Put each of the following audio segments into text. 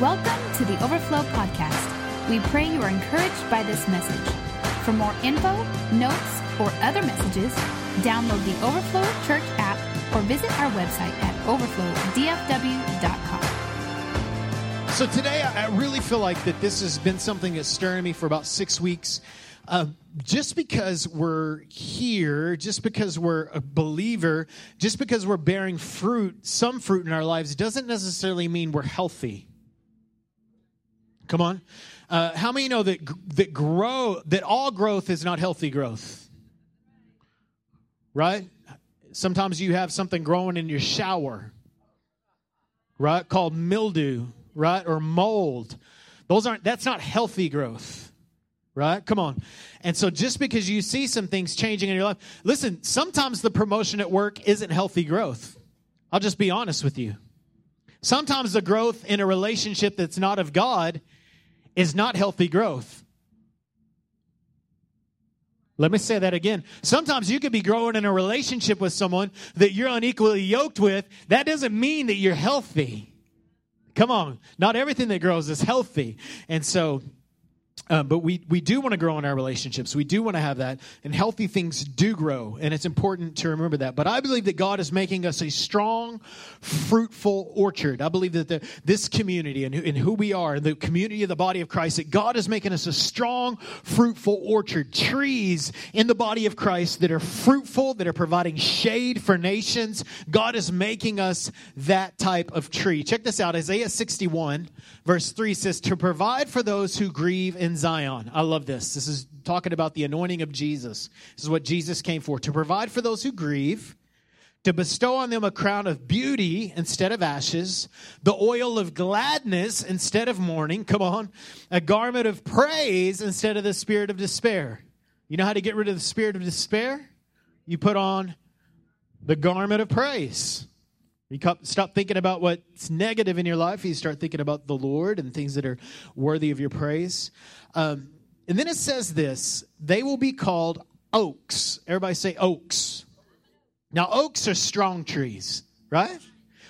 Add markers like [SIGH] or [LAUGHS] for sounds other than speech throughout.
Welcome to the Overflow Podcast. We pray you are encouraged by this message. For more info, notes, or other messages, download the Overflow Church app or visit our website at overflowdfw.com. So today, I really feel like that this has been something that's stirring me for about six weeks. Uh, just because we're here, just because we're a believer, just because we're bearing fruit, some fruit in our lives, doesn't necessarily mean we're healthy. Come on, uh, how many know that that grow that all growth is not healthy growth? Right? Sometimes you have something growing in your shower, right? Called mildew, right? Or mold. Those aren't. That's not healthy growth right? Come on. And so just because you see some things changing in your life, listen, sometimes the promotion at work isn't healthy growth. I'll just be honest with you. Sometimes the growth in a relationship that's not of God is not healthy growth. Let me say that again. Sometimes you could be growing in a relationship with someone that you're unequally yoked with. That doesn't mean that you're healthy. Come on. Not everything that grows is healthy. And so um, but we, we do want to grow in our relationships. We do want to have that. And healthy things do grow. And it's important to remember that. But I believe that God is making us a strong, fruitful orchard. I believe that the, this community and, and who we are, the community of the body of Christ, that God is making us a strong, fruitful orchard. Trees in the body of Christ that are fruitful, that are providing shade for nations. God is making us that type of tree. Check this out Isaiah 61, verse 3 says, To provide for those who grieve in Zion. I love this. This is talking about the anointing of Jesus. This is what Jesus came for to provide for those who grieve, to bestow on them a crown of beauty instead of ashes, the oil of gladness instead of mourning. Come on. A garment of praise instead of the spirit of despair. You know how to get rid of the spirit of despair? You put on the garment of praise. You stop thinking about what's negative in your life. You start thinking about the Lord and things that are worthy of your praise. Um, and then it says this they will be called oaks. Everybody say oaks. Now, oaks are strong trees, right?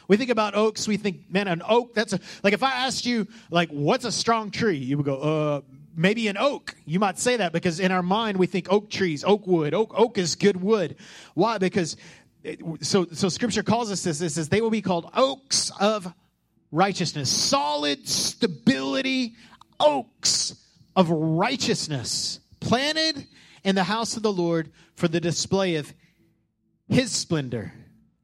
We think about oaks, we think, man, an oak, that's a, like if I asked you, like, what's a strong tree? You would go, uh, maybe an oak. You might say that because in our mind we think oak trees, oak wood. Oak, oak is good wood. Why? Because so so scripture calls us this. It says they will be called oaks of righteousness, solid stability oaks of righteousness, planted in the house of the Lord for the display of his splendor.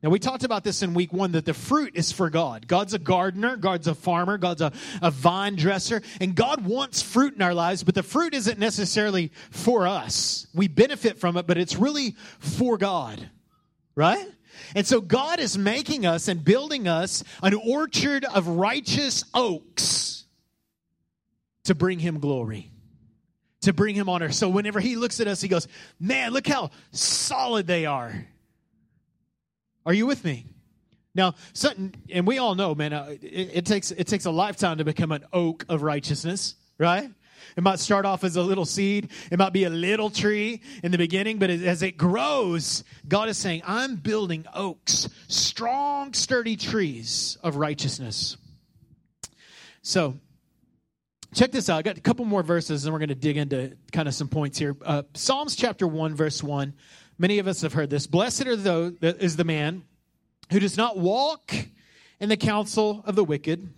Now, we talked about this in week one that the fruit is for God. God's a gardener, God's a farmer, God's a, a vine dresser, and God wants fruit in our lives, but the fruit isn't necessarily for us. We benefit from it, but it's really for God right? And so God is making us and building us an orchard of righteous oaks to bring him glory, to bring him honor. So whenever he looks at us, he goes, Man, look how solid they are. Are you with me? Now, and we all know, man, uh, it, it takes it takes a lifetime to become an oak of righteousness, right? It might start off as a little seed. It might be a little tree in the beginning, but as it grows, God is saying, I'm building oaks, strong, sturdy trees of righteousness. So, check this out. I got a couple more verses, and we're going to dig into kind of some points here. Uh, Psalms chapter 1, verse 1. Many of us have heard this. Blessed are those, is the man who does not walk in the counsel of the wicked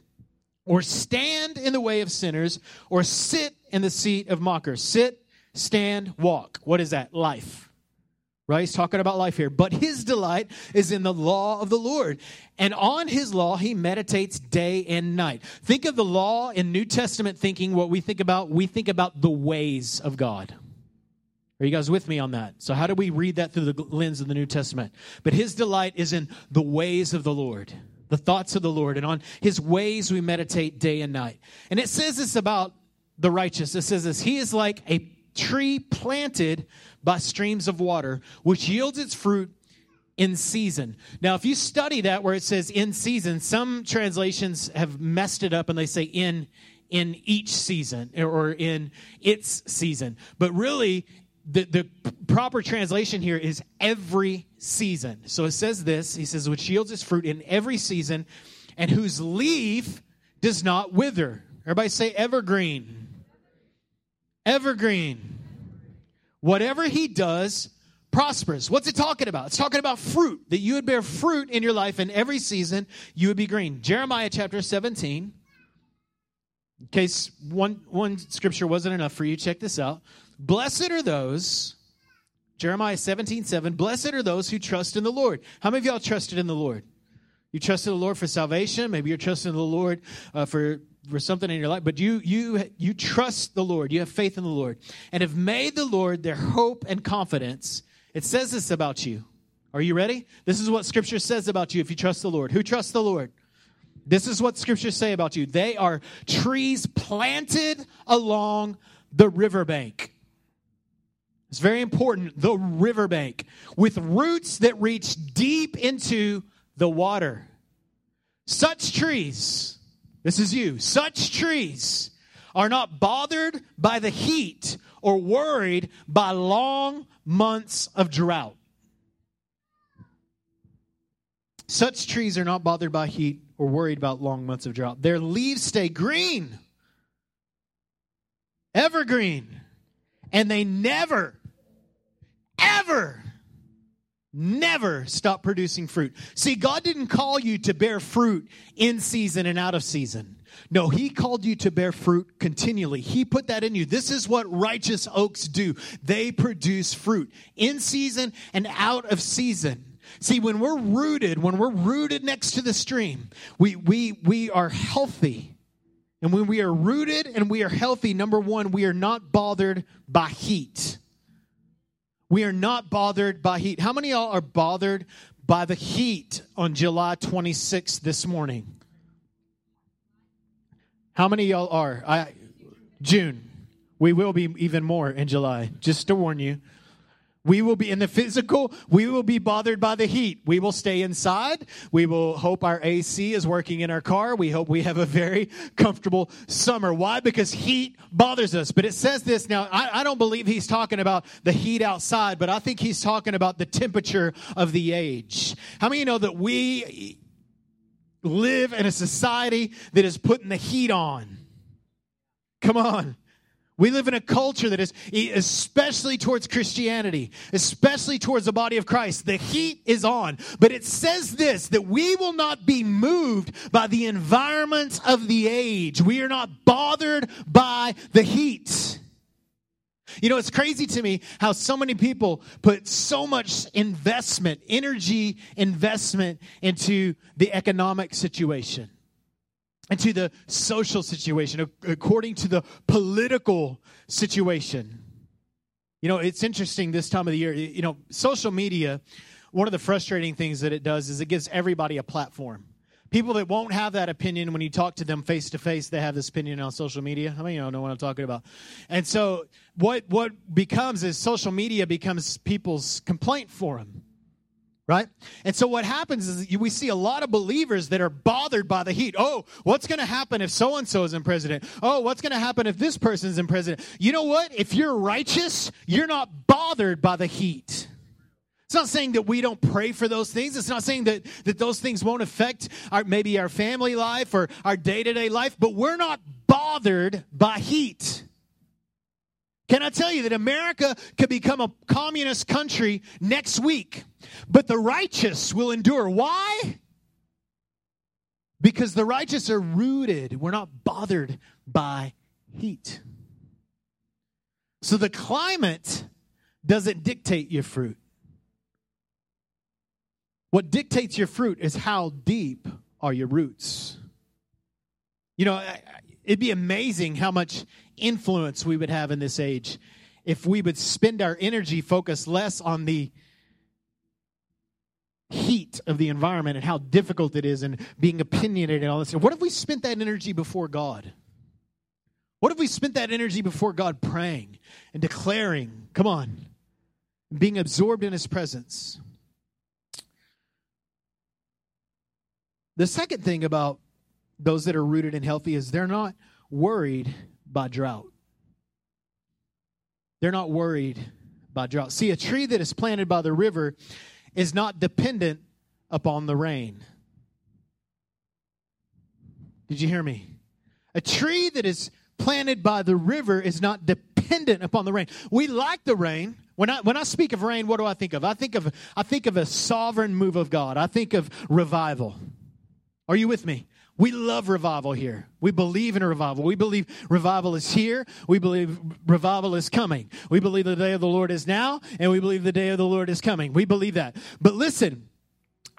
or stand in the way of sinners, or sit in the seat of mockers. Sit, stand, walk. What is that? Life. Right? He's talking about life here. But his delight is in the law of the Lord. And on his law, he meditates day and night. Think of the law in New Testament thinking, what we think about, we think about the ways of God. Are you guys with me on that? So, how do we read that through the lens of the New Testament? But his delight is in the ways of the Lord the thoughts of the Lord, and on his ways we meditate day and night. And it says this about the righteous. It says this He is like a tree planted by streams of water, which yields its fruit in season. Now, if you study that where it says in season, some translations have messed it up and they say in in each season or in its season. But really, the, the proper translation here is every season. So it says this He says, which yields its fruit in every season, and whose leaf does not wither. Everybody say evergreen. Evergreen. Whatever he does prospers. What's it talking about? It's talking about fruit, that you would bear fruit in your life in every season, you would be green. Jeremiah chapter 17. In case one, one scripture wasn't enough for you, check this out. Blessed are those, Jeremiah 17, 7, blessed are those who trust in the Lord. How many of y'all trusted in the Lord? You trusted the Lord for salvation. Maybe you're trusting the Lord uh, for for something in your life, but you you you trust the Lord. You have faith in the Lord, and have made the Lord their hope and confidence. It says this about you. Are you ready? This is what Scripture says about you if you trust the Lord. Who trusts the Lord? This is what Scriptures say about you. They are trees planted along the riverbank. It's very important. The riverbank with roots that reach deep into the water. Such trees, this is you, such trees are not bothered by the heat or worried by long months of drought. Such trees are not bothered by heat or worried about long months of drought. Their leaves stay green, evergreen, and they never, ever never stop producing fruit. See, God didn't call you to bear fruit in season and out of season. No, He called you to bear fruit continually. He put that in you. This is what righteous oaks do. They produce fruit in season and out of season. See, when we're rooted, when we're rooted next to the stream, we, we, we are healthy. And when we are rooted and we are healthy, number one, we are not bothered by heat. We are not bothered by heat. How many y'all are bothered by the heat on July 26th this morning? How many y'all are? I, June. We will be even more in July, just to warn you. We will be in the physical, we will be bothered by the heat. We will stay inside. We will hope our AC is working in our car. We hope we have a very comfortable summer. Why? Because heat bothers us. But it says this now, I, I don't believe he's talking about the heat outside, but I think he's talking about the temperature of the age. How many you know that we live in a society that is putting the heat on? Come on. We live in a culture that is, especially towards Christianity, especially towards the body of Christ, the heat is on. But it says this that we will not be moved by the environment of the age. We are not bothered by the heat. You know, it's crazy to me how so many people put so much investment, energy investment into the economic situation and to the social situation, according to the political situation. You know, it's interesting this time of the year. You know, social media, one of the frustrating things that it does is it gives everybody a platform. People that won't have that opinion when you talk to them face to face, they have this opinion on social media. How many of you know what I'm talking about? And so, what what becomes is social media becomes people's complaint forum right? And so what happens is we see a lot of believers that are bothered by the heat. Oh, what's going to happen if so and so is in president? Oh, what's going to happen if this person's in president? You know what? If you're righteous, you're not bothered by the heat. It's not saying that we don't pray for those things. It's not saying that, that those things won't affect our, maybe our family life or our day to day life, but we're not bothered by heat. Can I tell you that America could become a communist country next week, but the righteous will endure? Why? Because the righteous are rooted. We're not bothered by heat. So the climate doesn't dictate your fruit. What dictates your fruit is how deep are your roots. You know, it'd be amazing how much influence we would have in this age if we would spend our energy focus less on the heat of the environment and how difficult it is and being opinionated and all this. What if we spent that energy before God? What if we spent that energy before God praying and declaring, come on, being absorbed in his presence? The second thing about those that are rooted and healthy is they're not worried by drought. They're not worried by drought. See, a tree that is planted by the river is not dependent upon the rain. Did you hear me? A tree that is planted by the river is not dependent upon the rain. We like the rain. When I, when I speak of rain, what do I think of? I think of, I think of a sovereign move of God. I think of revival. Are you with me? We love revival here. We believe in revival. We believe revival is here. We believe revival is coming. We believe the day of the Lord is now, and we believe the day of the Lord is coming. We believe that. But listen,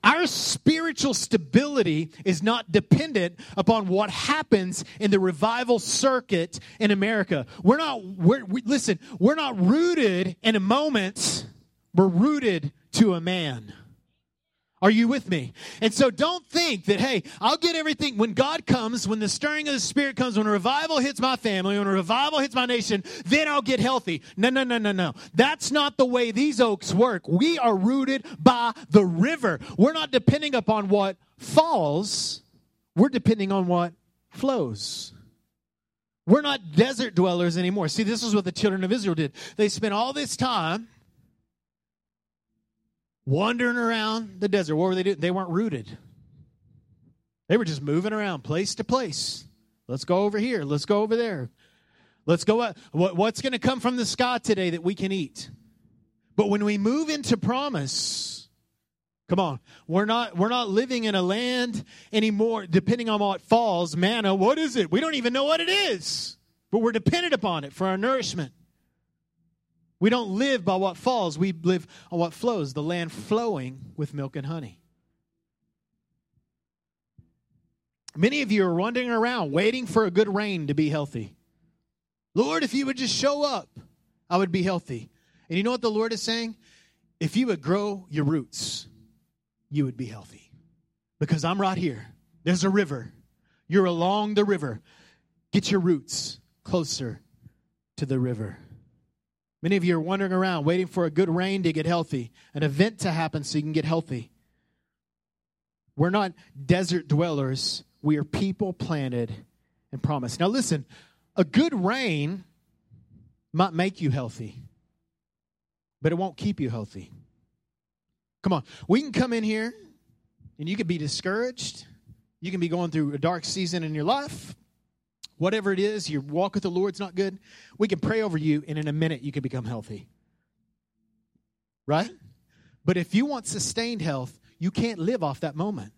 our spiritual stability is not dependent upon what happens in the revival circuit in America. We're not, we're, we, listen, we're not rooted in a moment, we're rooted to a man. Are you with me? And so don't think that, hey, I'll get everything. When God comes, when the stirring of the Spirit comes, when a revival hits my family, when a revival hits my nation, then I'll get healthy. No, no, no, no, no. That's not the way these oaks work. We are rooted by the river. We're not depending upon what falls, we're depending on what flows. We're not desert dwellers anymore. See, this is what the children of Israel did. They spent all this time wandering around the desert. What were they doing? They weren't rooted. They were just moving around place to place. Let's go over here. Let's go over there. Let's go. Up. what's going to come from the sky today that we can eat? But when we move into promise, come on, we're not we're not living in a land anymore. Depending on what falls, manna. What is it? We don't even know what it is, but we're dependent upon it for our nourishment. We don't live by what falls, we live on what flows, the land flowing with milk and honey. Many of you are wandering around waiting for a good rain to be healthy. Lord, if you would just show up, I would be healthy. And you know what the Lord is saying? If you would grow your roots, you would be healthy. Because I'm right here. There's a river. You're along the river. Get your roots closer to the river. Many of you are wandering around waiting for a good rain to get healthy, an event to happen so you can get healthy. We're not desert dwellers, we are people planted and promised. Now, listen, a good rain might make you healthy, but it won't keep you healthy. Come on, we can come in here and you can be discouraged. You can be going through a dark season in your life whatever it is, your walk with the Lord's not good, we can pray over you, and in a minute you can become healthy. Right? But if you want sustained health, you can't live off that moment.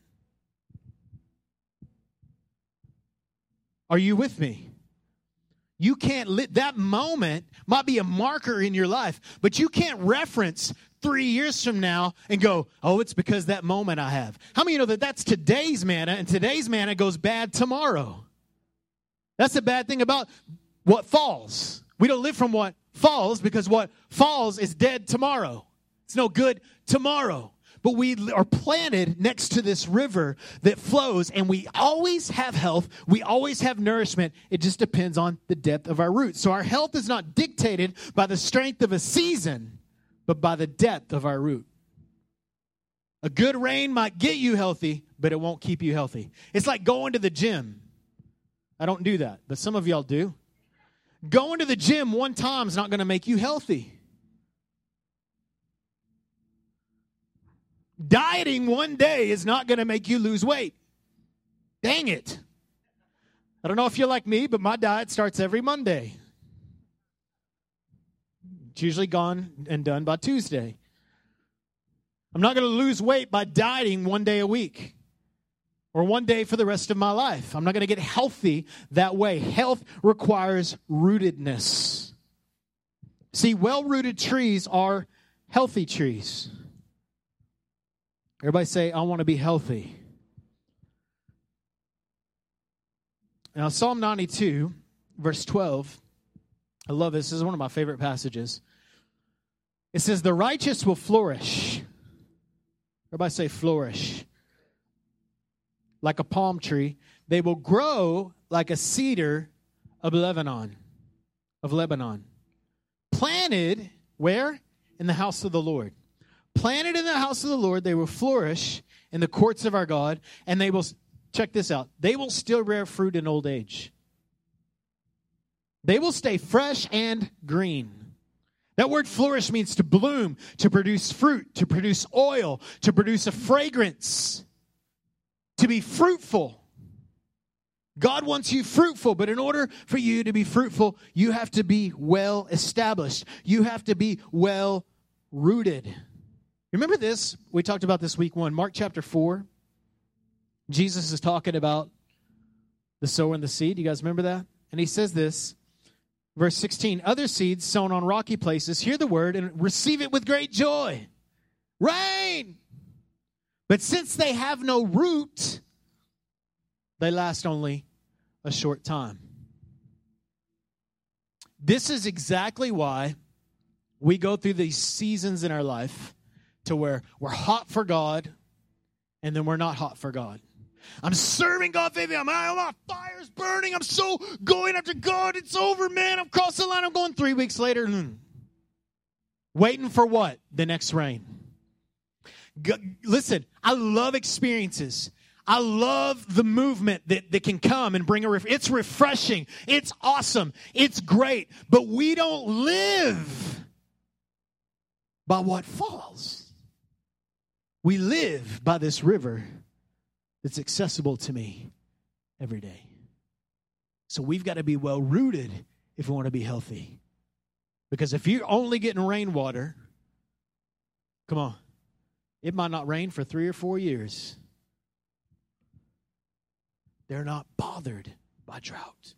Are you with me? You can't live, that moment might be a marker in your life, but you can't reference three years from now and go, oh, it's because that moment I have. How many you know that that's today's manna, and today's manna goes bad tomorrow? That's the bad thing about what falls. We don't live from what falls because what falls is dead tomorrow. It's no good tomorrow. But we are planted next to this river that flows, and we always have health. We always have nourishment. It just depends on the depth of our roots. So our health is not dictated by the strength of a season, but by the depth of our root. A good rain might get you healthy, but it won't keep you healthy. It's like going to the gym. I don't do that, but some of y'all do. Going to the gym one time is not going to make you healthy. Dieting one day is not going to make you lose weight. Dang it. I don't know if you're like me, but my diet starts every Monday. It's usually gone and done by Tuesday. I'm not going to lose weight by dieting one day a week or one day for the rest of my life. I'm not going to get healthy that way. Health requires rootedness. See, well rooted trees are healthy trees. Everybody say, I want to be healthy. Now, Psalm 92, verse 12, I love this. This is one of my favorite passages. It says, The righteous will flourish. Everybody say, flourish like a palm tree. They will grow like a cedar of Lebanon, of Lebanon. Planted where? In the house of the Lord. Planted in the house of the Lord, they will flourish in the courts of our God, and they will check this out. They will still bear fruit in old age. They will stay fresh and green. That word flourish means to bloom, to produce fruit, to produce oil, to produce a fragrance to be fruitful. God wants you fruitful, but in order for you to be fruitful, you have to be well established. You have to be well rooted. Remember this? We talked about this week one, Mark chapter 4. Jesus is talking about the sower and the seed. You guys remember that? And he says this, verse 16 Other seeds sown on rocky places hear the word and receive it with great joy. Rain! But since they have no root, they last only a short time. This is exactly why we go through these seasons in our life to where we're hot for God and then we're not hot for God. I'm serving God, baby. I'm out. My fire's burning. I'm so going after God. It's over, man. I'm crossing the line. I'm going three weeks later. Mm. Waiting for what? The next rain. Listen, I love experiences. I love the movement that, that can come and bring a ref- it's refreshing. It's awesome. It's great. But we don't live by what falls. We live by this river that's accessible to me every day. So we've got to be well rooted if we want to be healthy. Because if you're only getting rainwater, come on, it might not rain for three or four years. They're not bothered by drought.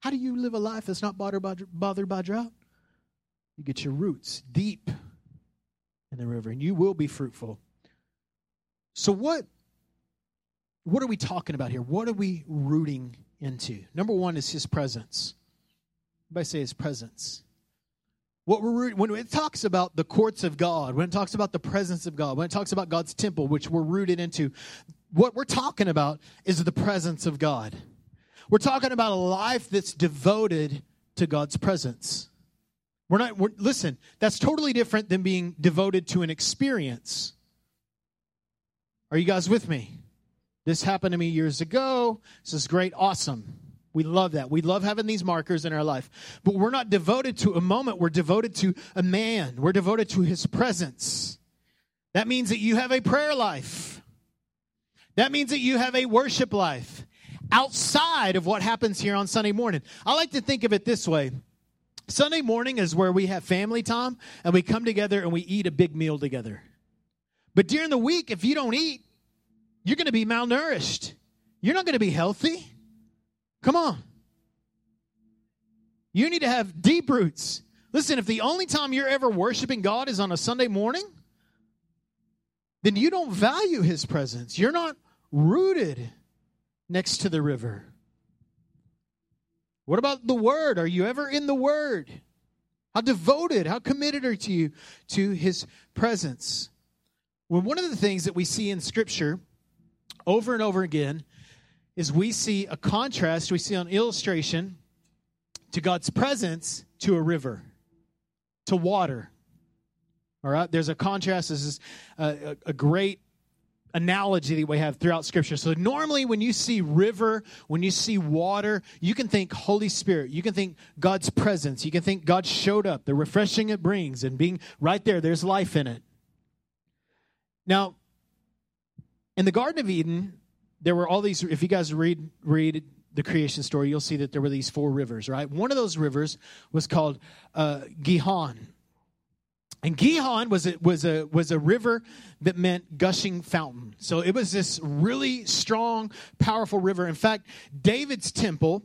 How do you live a life that's not bothered by, bothered by drought? You get your roots deep in the river, and you will be fruitful. So, what what are we talking about here? What are we rooting into? Number one is his presence. Everybody say his presence. What we're when it talks about the courts of God, when it talks about the presence of God, when it talks about God's temple, which we're rooted into, what we're talking about is the presence of God. We're talking about a life that's devoted to God's presence. We're not, we're, listen, that's totally different than being devoted to an experience. Are you guys with me? This happened to me years ago. This is great, awesome. We love that. We love having these markers in our life. But we're not devoted to a moment, we're devoted to a man, we're devoted to his presence. That means that you have a prayer life, that means that you have a worship life outside of what happens here on Sunday morning. I like to think of it this way. Sunday morning is where we have family time and we come together and we eat a big meal together. But during the week, if you don't eat, you're going to be malnourished. You're not going to be healthy. Come on. You need to have deep roots. Listen, if the only time you're ever worshiping God is on a Sunday morning, then you don't value his presence. You're not rooted next to the river. What about the word? Are you ever in the word? How devoted, how committed are you to his presence? Well, one of the things that we see in scripture over and over again is we see a contrast, we see an illustration to God's presence to a river, to water. All right, there's a contrast. This is a, a, great analogy that we have throughout Scripture. So, normally, when you see river, when you see water, you can think Holy Spirit. You can think God's presence. You can think God showed up, the refreshing it brings, and being right there, there's life in it. Now, in the Garden of Eden, there were all these. If you guys read read the creation story, you'll see that there were these four rivers. Right, one of those rivers was called uh, Gihon, and Gihon was a, was a was a river that meant gushing fountain. So it was this really strong, powerful river. In fact, David's temple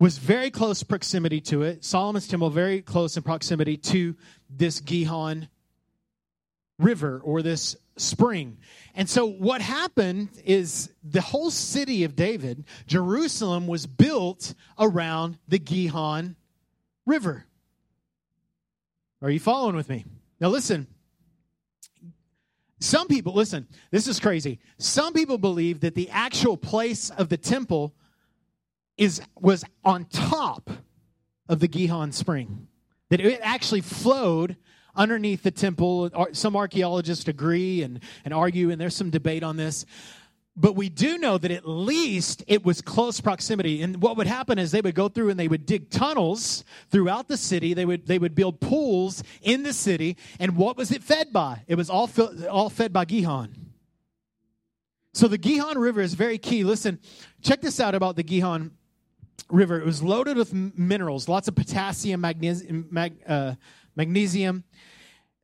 was very close proximity to it. Solomon's temple very close in proximity to this Gihon river or this spring. And so what happened is the whole city of David, Jerusalem, was built around the Gihon River. Are you following with me? Now listen. Some people, listen, this is crazy. Some people believe that the actual place of the temple is was on top of the Gihon spring. That it actually flowed underneath the temple. Some archaeologists agree and, and argue, and there's some debate on this. But we do know that at least it was close proximity. And what would happen is they would go through and they would dig tunnels throughout the city. They would, they would build pools in the city. And what was it fed by? It was all, all fed by Gihon. So the Gihon River is very key. Listen, check this out about the Gihon River. It was loaded with minerals, lots of potassium, magnesium, mag, uh, magnesium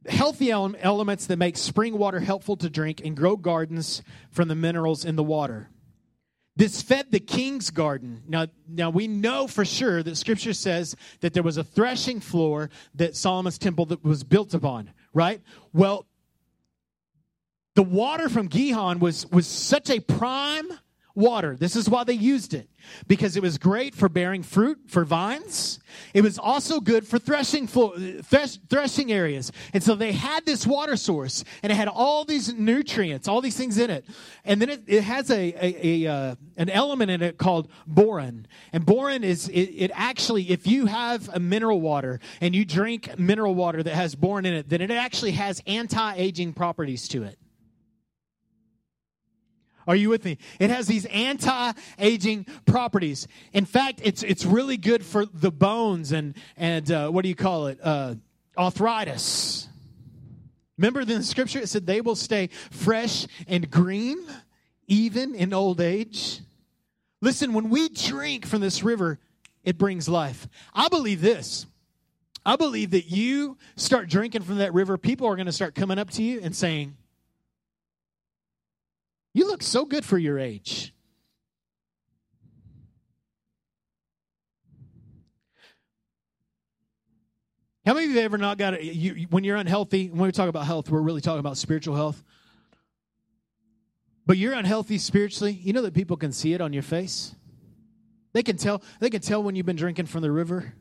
healthy elements that make spring water helpful to drink and grow gardens from the minerals in the water. This fed the king's garden. Now, now we know for sure that scripture says that there was a threshing floor that Solomon's temple that was built upon, right? Well, the water from Gihon was, was such a prime water. This is why they used it because it was great for bearing fruit for vines. It was also good for threshing thresh, threshing areas. And so they had this water source and it had all these nutrients, all these things in it. And then it, it has a, a, a uh, an element in it called boron. And boron is it, it actually if you have a mineral water and you drink mineral water that has boron in it, then it actually has anti-aging properties to it. Are you with me? It has these anti-aging properties. In fact, it's it's really good for the bones and and uh, what do you call it? Uh, arthritis. Remember in the scripture it said they will stay fresh and green even in old age. Listen, when we drink from this river, it brings life. I believe this. I believe that you start drinking from that river, people are going to start coming up to you and saying, you look so good for your age. How many of you have ever not got it? You, when you're unhealthy, when we talk about health, we're really talking about spiritual health. But you're unhealthy spiritually. You know that people can see it on your face. They can tell. They can tell when you've been drinking from the river.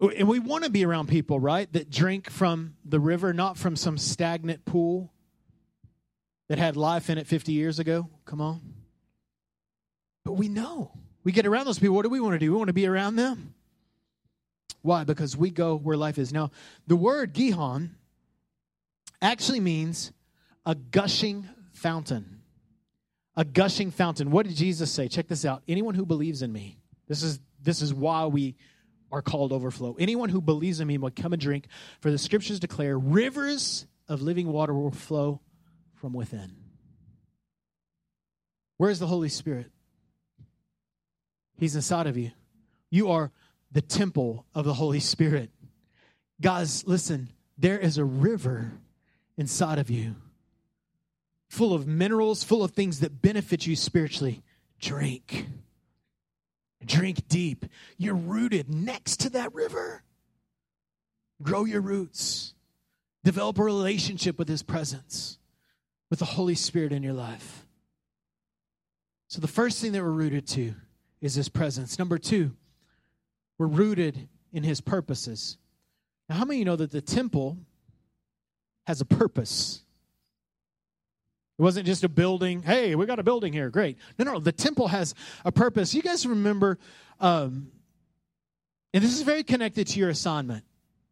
And we want to be around people, right, that drink from the river, not from some stagnant pool that had life in it 50 years ago. Come on. But we know. We get around those people. What do we want to do? We want to be around them. Why? Because we go where life is. Now, the word Gihon actually means a gushing fountain. A gushing fountain. What did Jesus say? Check this out. Anyone who believes in me. This is this is why we are called overflow. Anyone who believes in me will come and drink, for the scriptures declare rivers of living water will flow from within. Where's the Holy Spirit? He's inside of you. You are the temple of the Holy Spirit. Guys, listen, there is a river inside of you full of minerals, full of things that benefit you spiritually. Drink. Drink deep. You're rooted next to that river. Grow your roots. Develop a relationship with His presence, with the Holy Spirit in your life. So, the first thing that we're rooted to is His presence. Number two, we're rooted in His purposes. Now, how many of you know that the temple has a purpose? It wasn't just a building. Hey, we got a building here. Great. No, no, the temple has a purpose. You guys remember, um, and this is very connected to your assignment,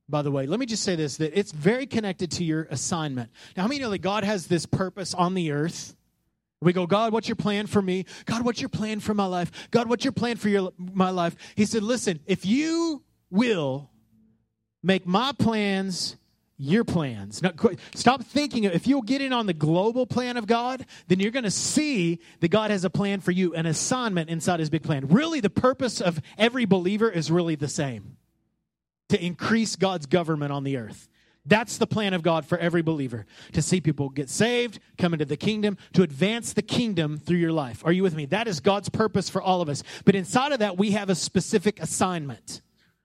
by the way. Let me just say this that it's very connected to your assignment. Now, how many know that God has this purpose on the earth? We go, God, what's your plan for me? God, what's your plan for my life? God, what's your plan for your, my life? He said, listen, if you will make my plans your plans. Now, stop thinking. If you'll get in on the global plan of God, then you're going to see that God has a plan for you, an assignment inside his big plan. Really, the purpose of every believer is really the same to increase God's government on the earth. That's the plan of God for every believer to see people get saved, come into the kingdom, to advance the kingdom through your life. Are you with me? That is God's purpose for all of us. But inside of that, we have a specific assignment.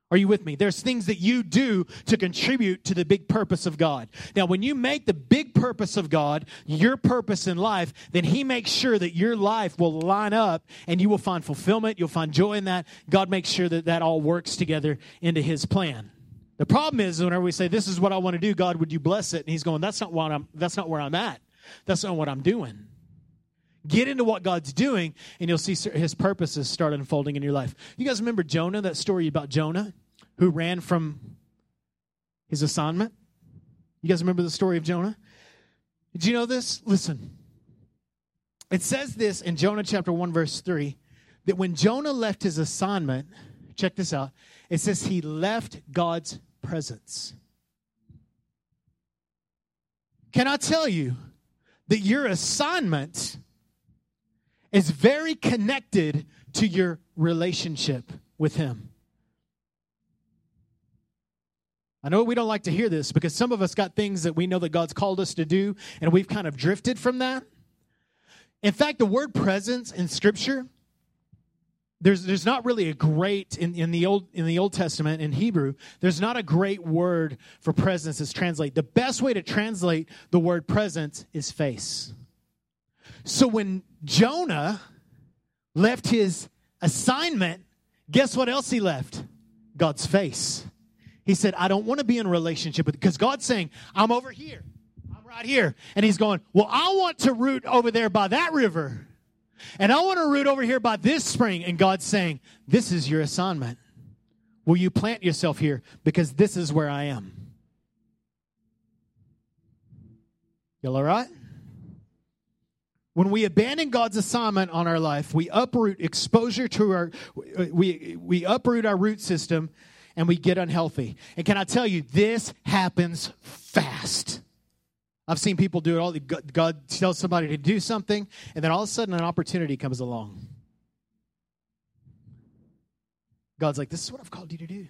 Are you with me? There's things that you do to contribute to the big purpose of God. Now, when you make the big purpose of God your purpose in life, then He makes sure that your life will line up and you will find fulfillment. You'll find joy in that. God makes sure that that all works together into His plan. The problem is whenever we say, This is what I want to do, God, would you bless it? And He's going, That's not what I'm that's not where I'm at. That's not what I'm doing. Get into what God's doing, and you'll see his purposes start unfolding in your life. You guys remember Jonah, that story about Jonah who ran from his assignment? You guys remember the story of Jonah? Did you know this? Listen. It says this in Jonah chapter 1, verse 3 that when Jonah left his assignment, check this out, it says he left God's presence. Can I tell you that your assignment is very connected to your relationship with Him? I know we don't like to hear this because some of us got things that we know that God's called us to do, and we've kind of drifted from that. In fact, the word presence in Scripture, there's, there's not really a great in, in the old in the Old Testament in Hebrew. There's not a great word for presence as translate. The best way to translate the word presence is face. So when Jonah left his assignment, guess what else he left? God's face. He said, I don't want to be in a relationship with because God's saying, I'm over here. I'm right here. And he's going, Well, I want to root over there by that river. And I want to root over here by this spring. And God's saying, This is your assignment. Will you plant yourself here? Because this is where I am. Y'all all right? When we abandon God's assignment on our life, we uproot exposure to our we we uproot our root system and we get unhealthy. And can I tell you, this happens fast. I've seen people do it all. God tells somebody to do something, and then all of a sudden an opportunity comes along. God's like, This is what I've called you to do.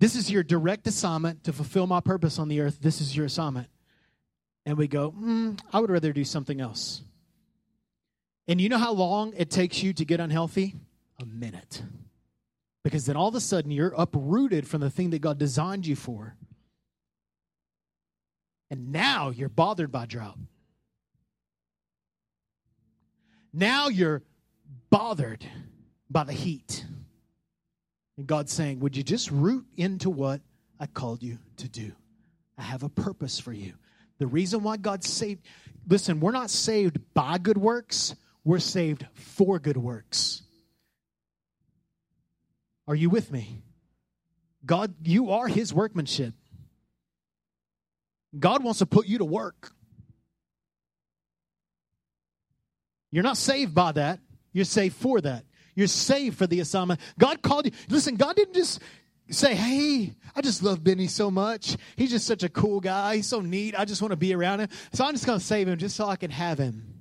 This is your direct assignment to fulfill my purpose on the earth. This is your assignment. And we go, mm, I would rather do something else. And you know how long it takes you to get unhealthy? A minute. Because then all of a sudden you're uprooted from the thing that God designed you for. And now you're bothered by drought. Now you're bothered by the heat. And God's saying, Would you just root into what I called you to do? I have a purpose for you. The reason why God saved, listen, we're not saved by good works, we're saved for good works. Are you with me? God, you are his workmanship. God wants to put you to work. You're not saved by that. You're saved for that. You're saved for the assignment. God called you. Listen, God didn't just say, Hey, I just love Benny so much. He's just such a cool guy. He's so neat. I just want to be around him. So I'm just going to save him just so I can have him.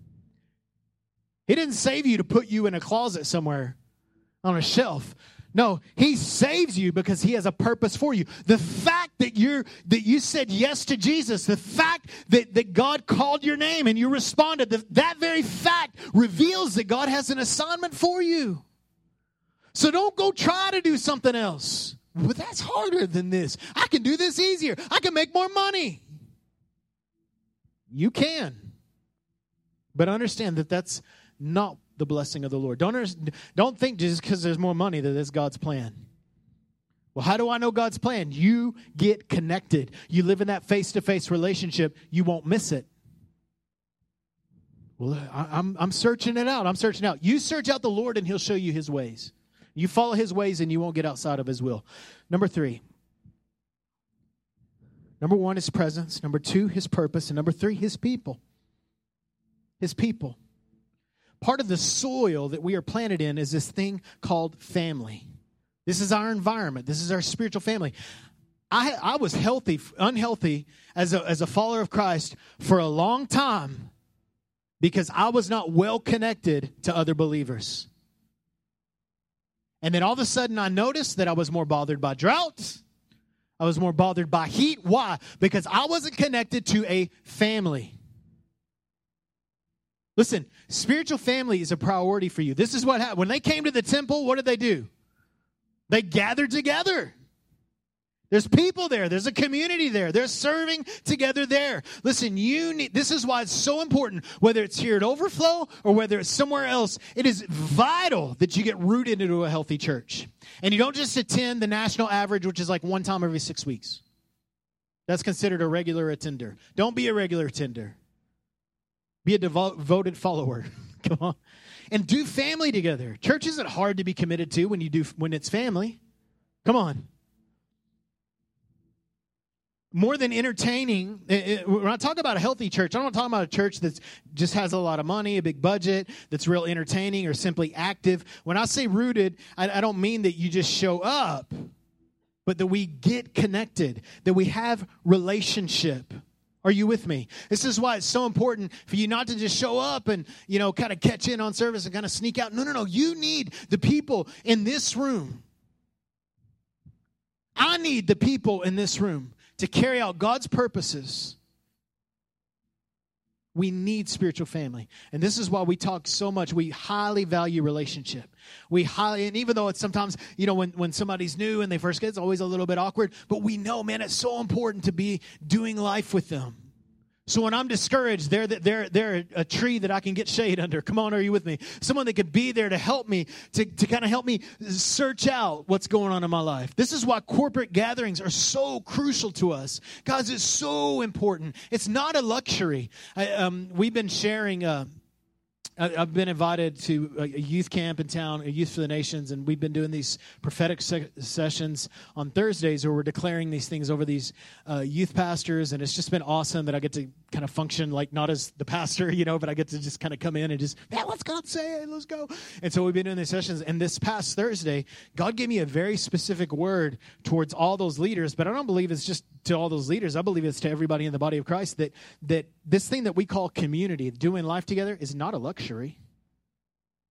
He didn't save you to put you in a closet somewhere on a shelf. No, he saves you because he has a purpose for you. The fact that you're that you said yes to Jesus, the fact that, that God called your name and you responded, the, that very fact reveals that God has an assignment for you. So don't go try to do something else. But that's harder than this. I can do this easier. I can make more money. You can. But understand that that's not the blessing of the Lord. Don't, don't think just because there's more money that it's God's plan. Well, how do I know God's plan? You get connected. You live in that face to face relationship, you won't miss it. Well, I, I'm, I'm searching it out. I'm searching out. You search out the Lord and He'll show you His ways. You follow His ways and you won't get outside of His will. Number three. Number one, His presence. Number two, His purpose. And number three, His people. His people part of the soil that we are planted in is this thing called family. This is our environment. This is our spiritual family. I, I was healthy, unhealthy as a, as a follower of Christ for a long time because I was not well connected to other believers. And then all of a sudden, I noticed that I was more bothered by drought. I was more bothered by heat. Why? Because I wasn't connected to a family. Listen, spiritual family is a priority for you. This is what happened. When they came to the temple, what did they do? They gathered together. There's people there. There's a community there. They're serving together there. Listen, you need, this is why it's so important, whether it's here at Overflow or whether it's somewhere else, it is vital that you get rooted into a healthy church. And you don't just attend the national average, which is like one time every six weeks. That's considered a regular attender. Don't be a regular attender. Be a devoted follower. [LAUGHS] Come on. And do family together. Church isn't hard to be committed to when you do when it's family. Come on. More than entertaining, eh, eh, when I talk about a healthy church, I don't talk about a church that just has a lot of money, a big budget, that's real entertaining or simply active. When I say rooted, I, I don't mean that you just show up, but that we get connected, that we have relationship Are you with me? This is why it's so important for you not to just show up and, you know, kind of catch in on service and kind of sneak out. No, no, no. You need the people in this room. I need the people in this room to carry out God's purposes we need spiritual family. And this is why we talk so much. We highly value relationship. We highly, and even though it's sometimes, you know, when, when somebody's new and they first get, it's always a little bit awkward, but we know, man, it's so important to be doing life with them. So when I'm discouraged, they're, they're, they're a tree that I can get shade under. Come on, are you with me? Someone that could be there to help me, to, to kind of help me search out what's going on in my life. This is why corporate gatherings are so crucial to us. Guys, it's so important. It's not a luxury. I, um, we've been sharing. Uh, I've been invited to a youth camp in town, a Youth for the Nations, and we've been doing these prophetic se- sessions on Thursdays where we're declaring these things over these uh, youth pastors, and it's just been awesome that I get to kind of function like not as the pastor, [LAUGHS] you know, but I get to just kind of come in and just, yeah, what's God saying? Let's go. And so we've been doing these sessions, and this past Thursday, God gave me a very specific word towards all those leaders, but I don't believe it's just to all those leaders. I believe it's to everybody in the body of Christ that that this thing that we call community, doing life together, is not a luxury.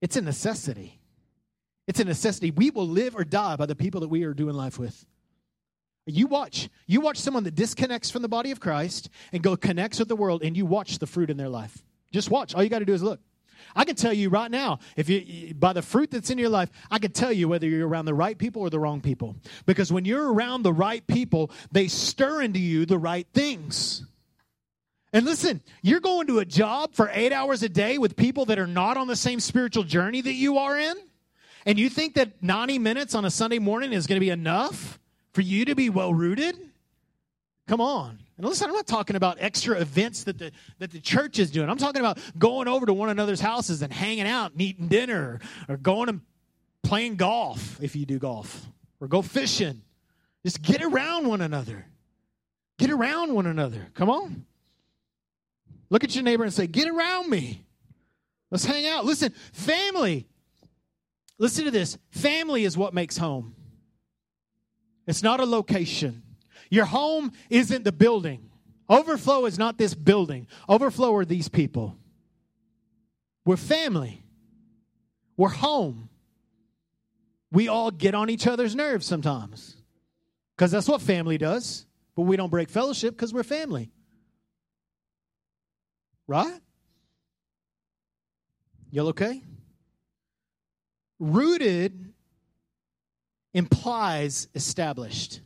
It's a necessity. It's a necessity. We will live or die by the people that we are doing life with. You watch. You watch someone that disconnects from the body of Christ and go connects with the world, and you watch the fruit in their life. Just watch. All you got to do is look. I can tell you right now, if you by the fruit that's in your life, I can tell you whether you're around the right people or the wrong people. Because when you're around the right people, they stir into you the right things. And listen, you're going to a job for eight hours a day with people that are not on the same spiritual journey that you are in, and you think that 90 minutes on a Sunday morning is going to be enough for you to be well rooted? Come on. And listen, I'm not talking about extra events that the, that the church is doing. I'm talking about going over to one another's houses and hanging out and eating dinner or going and playing golf if you do golf or go fishing. Just get around one another. Get around one another. Come on. Look at your neighbor and say, Get around me. Let's hang out. Listen, family. Listen to this. Family is what makes home. It's not a location. Your home isn't the building. Overflow is not this building. Overflow are these people. We're family. We're home. We all get on each other's nerves sometimes because that's what family does. But we don't break fellowship because we're family. Right? Y'all okay? Rooted implies established.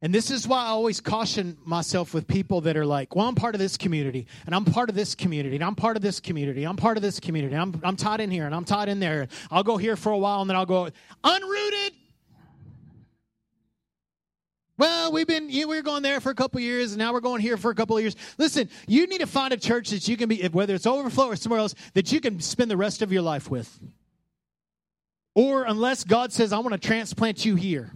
And this is why I always caution myself with people that are like, well, I'm part of this community, and I'm part of this community, and I'm part of this community, I'm part of this community, I'm, I'm tied in here, and I'm tied in there. I'll go here for a while, and then I'll go unrooted. Well, we've been, we were going there for a couple years, and now we're going here for a couple of years. Listen, you need to find a church that you can be, whether it's overflow or somewhere else, that you can spend the rest of your life with. Or unless God says, I want to transplant you here.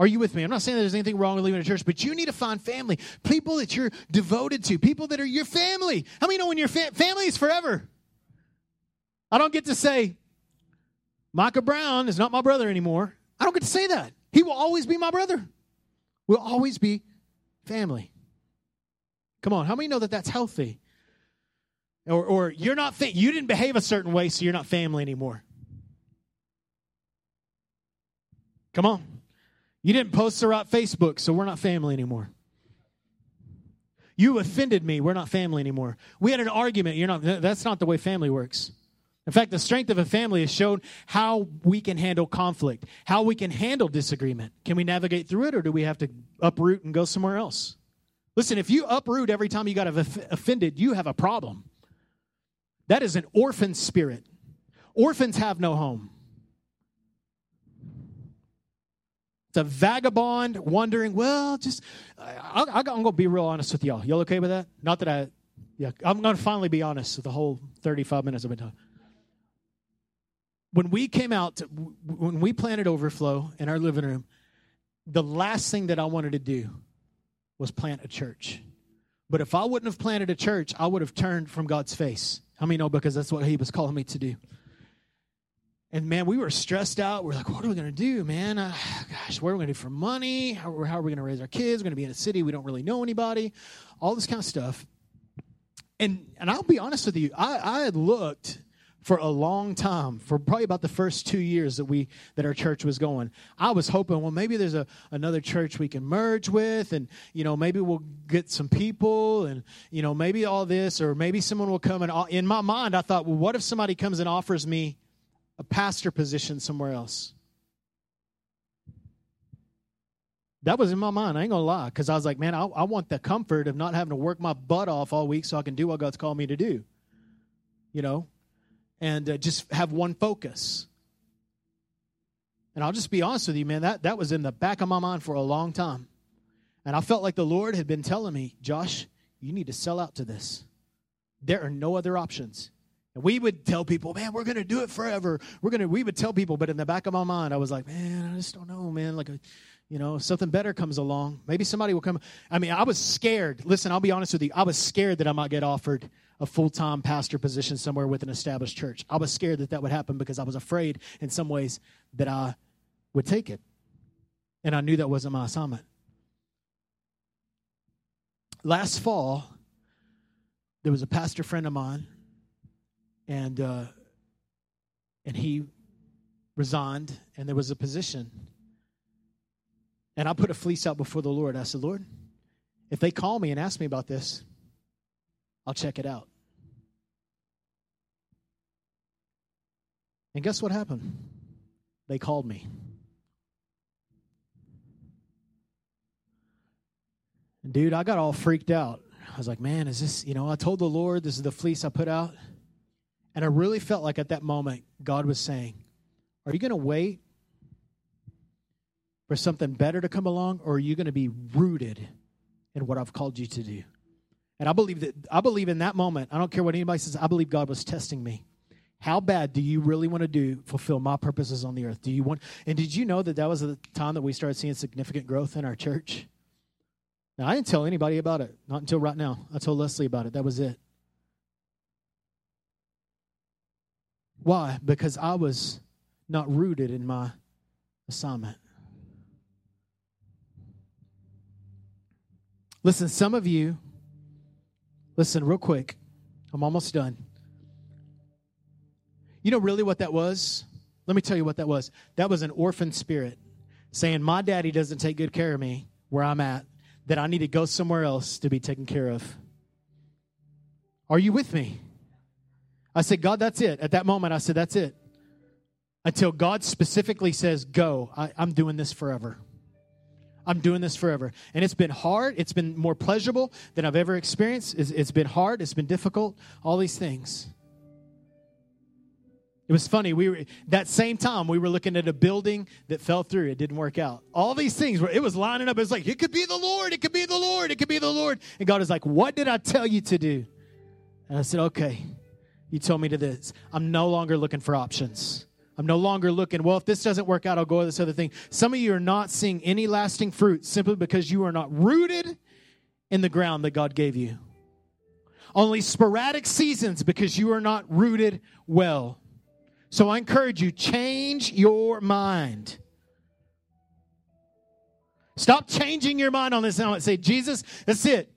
Are you with me? I'm not saying there's anything wrong with leaving a church, but you need to find family, people that you're devoted to, people that are your family. How many know when your fa- family is forever? I don't get to say, Micah Brown is not my brother anymore. I don't get to say that. He will always be my brother. We'll always be family. Come on, how many know that that's healthy? Or, or you're not, fa- you didn't behave a certain way, so you're not family anymore. Come on. You didn't post on Facebook, so we're not family anymore. You offended me, we're not family anymore. We had an argument, you're not that's not the way family works. In fact, the strength of a family is shown how we can handle conflict, how we can handle disagreement. Can we navigate through it or do we have to uproot and go somewhere else? Listen, if you uproot every time you got offended, you have a problem. That is an orphan spirit. Orphans have no home. It's a vagabond wondering, well, just, I, am going to be real honest with y'all. Y'all okay with that? Not that I, yeah, I'm going to finally be honest with the whole 35 minutes I've been talking. When we came out, to, when we planted Overflow in our living room, the last thing that I wanted to do was plant a church. But if I wouldn't have planted a church, I would have turned from God's face. How many know? Because that's what He was calling me to do. And man, we were stressed out. We're like, what are we going to do, man? Uh, gosh, what are we going to do for money? How, how are we going to raise our kids? We're going to be in a city we don't really know anybody. All this kind of stuff. And and I'll be honest with you, I, I had looked for a long time for probably about the first two years that we that our church was going i was hoping well maybe there's a another church we can merge with and you know maybe we'll get some people and you know maybe all this or maybe someone will come and in my mind i thought well what if somebody comes and offers me a pastor position somewhere else. That was in my mind. I ain't gonna lie, because I was like, man, I, I, want the comfort of not having to work my butt off all week so I can do what God's called me to do. You know, and uh, just have one focus. And I'll just be honest with you, man. That that was in the back of my mind for a long time, and I felt like the Lord had been telling me, Josh, you need to sell out to this. There are no other options. And we would tell people, man, we're going to do it forever. We're going to, we would tell people, but in the back of my mind, I was like, man, I just don't know, man. Like, a, you know, something better comes along. Maybe somebody will come. I mean, I was scared. Listen, I'll be honest with you. I was scared that I might get offered a full time pastor position somewhere with an established church. I was scared that that would happen because I was afraid in some ways that I would take it. And I knew that wasn't my assignment. Last fall, there was a pastor friend of mine and uh, and he resigned, and there was a position. And I put a fleece out before the Lord. I said, Lord, if they call me and ask me about this, I'll check it out. And guess what happened? They called me. Dude, I got all freaked out. I was like, man, is this, you know, I told the Lord this is the fleece I put out. And I really felt like at that moment, God was saying, Are you going to wait for something better to come along, or are you going to be rooted in what I've called you to do? And I believe that I believe in that moment, I don't care what anybody says, I believe God was testing me. How bad do you really want to do fulfill my purposes on the earth? Do you want and did you know that that was the time that we started seeing significant growth in our church? Now, I didn't tell anybody about it, not until right now. I told Leslie about it. That was it. Why? Because I was not rooted in my assignment. Listen, some of you, listen real quick. I'm almost done. You know really what that was? Let me tell you what that was. That was an orphan spirit saying, My daddy doesn't take good care of me where I'm at, that I need to go somewhere else to be taken care of. Are you with me? I said, God, that's it. At that moment, I said, that's it. Until God specifically says, go, I, I'm doing this forever. I'm doing this forever. And it's been hard. It's been more pleasurable than I've ever experienced. it's, it's been hard. It's been difficult. All these things. It was funny. We were that same time we were looking at a building that fell through. It didn't work out. All these things were it was lining up. It was like, it could be the Lord, it could be the Lord, it could be the Lord. And God is like, What did I tell you to do? And I said, Okay. You told me to this. I'm no longer looking for options. I'm no longer looking, well, if this doesn't work out, I'll go with this other thing. Some of you are not seeing any lasting fruit simply because you are not rooted in the ground that God gave you. Only sporadic seasons because you are not rooted well. So I encourage you, change your mind. Stop changing your mind on this now and say, Jesus, that's it.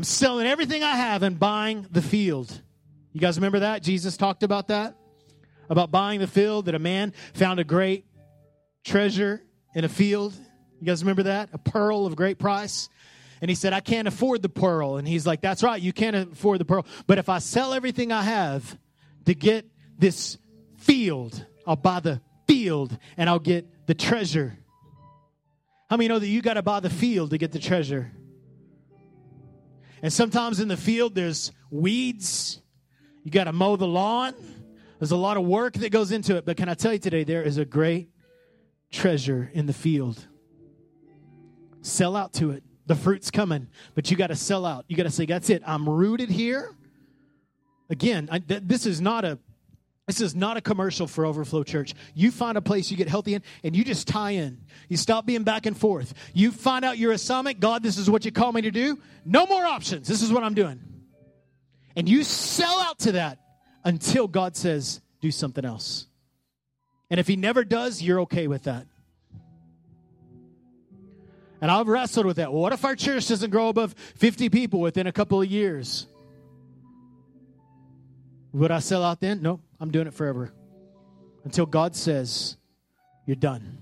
I'm selling everything I have and buying the field. You guys remember that? Jesus talked about that? About buying the field, that a man found a great treasure in a field. You guys remember that? A pearl of great price. And he said, I can't afford the pearl. And he's like, That's right, you can't afford the pearl. But if I sell everything I have to get this field, I'll buy the field and I'll get the treasure. How many know that you got to buy the field to get the treasure? And sometimes in the field, there's weeds. You got to mow the lawn. There's a lot of work that goes into it. But can I tell you today, there is a great treasure in the field. Sell out to it. The fruit's coming, but you got to sell out. You got to say, that's it. I'm rooted here. Again, I, th- this is not a this is not a commercial for Overflow Church. You find a place you get healthy in and you just tie in. You stop being back and forth. You find out your assignment. God, this is what you call me to do. No more options. This is what I'm doing. And you sell out to that until God says, do something else. And if he never does, you're okay with that. And I've wrestled with that. Well, what if our church doesn't grow above 50 people within a couple of years? Would I sell out then? No, I'm doing it forever. Until God says, you're done.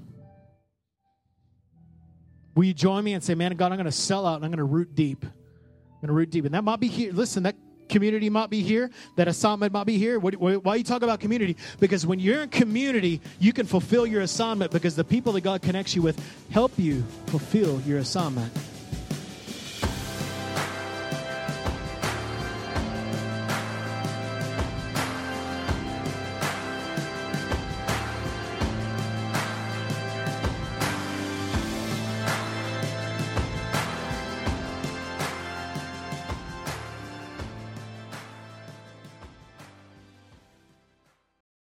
Will you join me and say, man, of God, I'm going to sell out and I'm going to root deep. I'm going to root deep. And that might be here. Listen, that community might be here, that assignment might be here. Why you talk about community? Because when you're in community, you can fulfill your assignment because the people that God connects you with help you fulfill your assignment.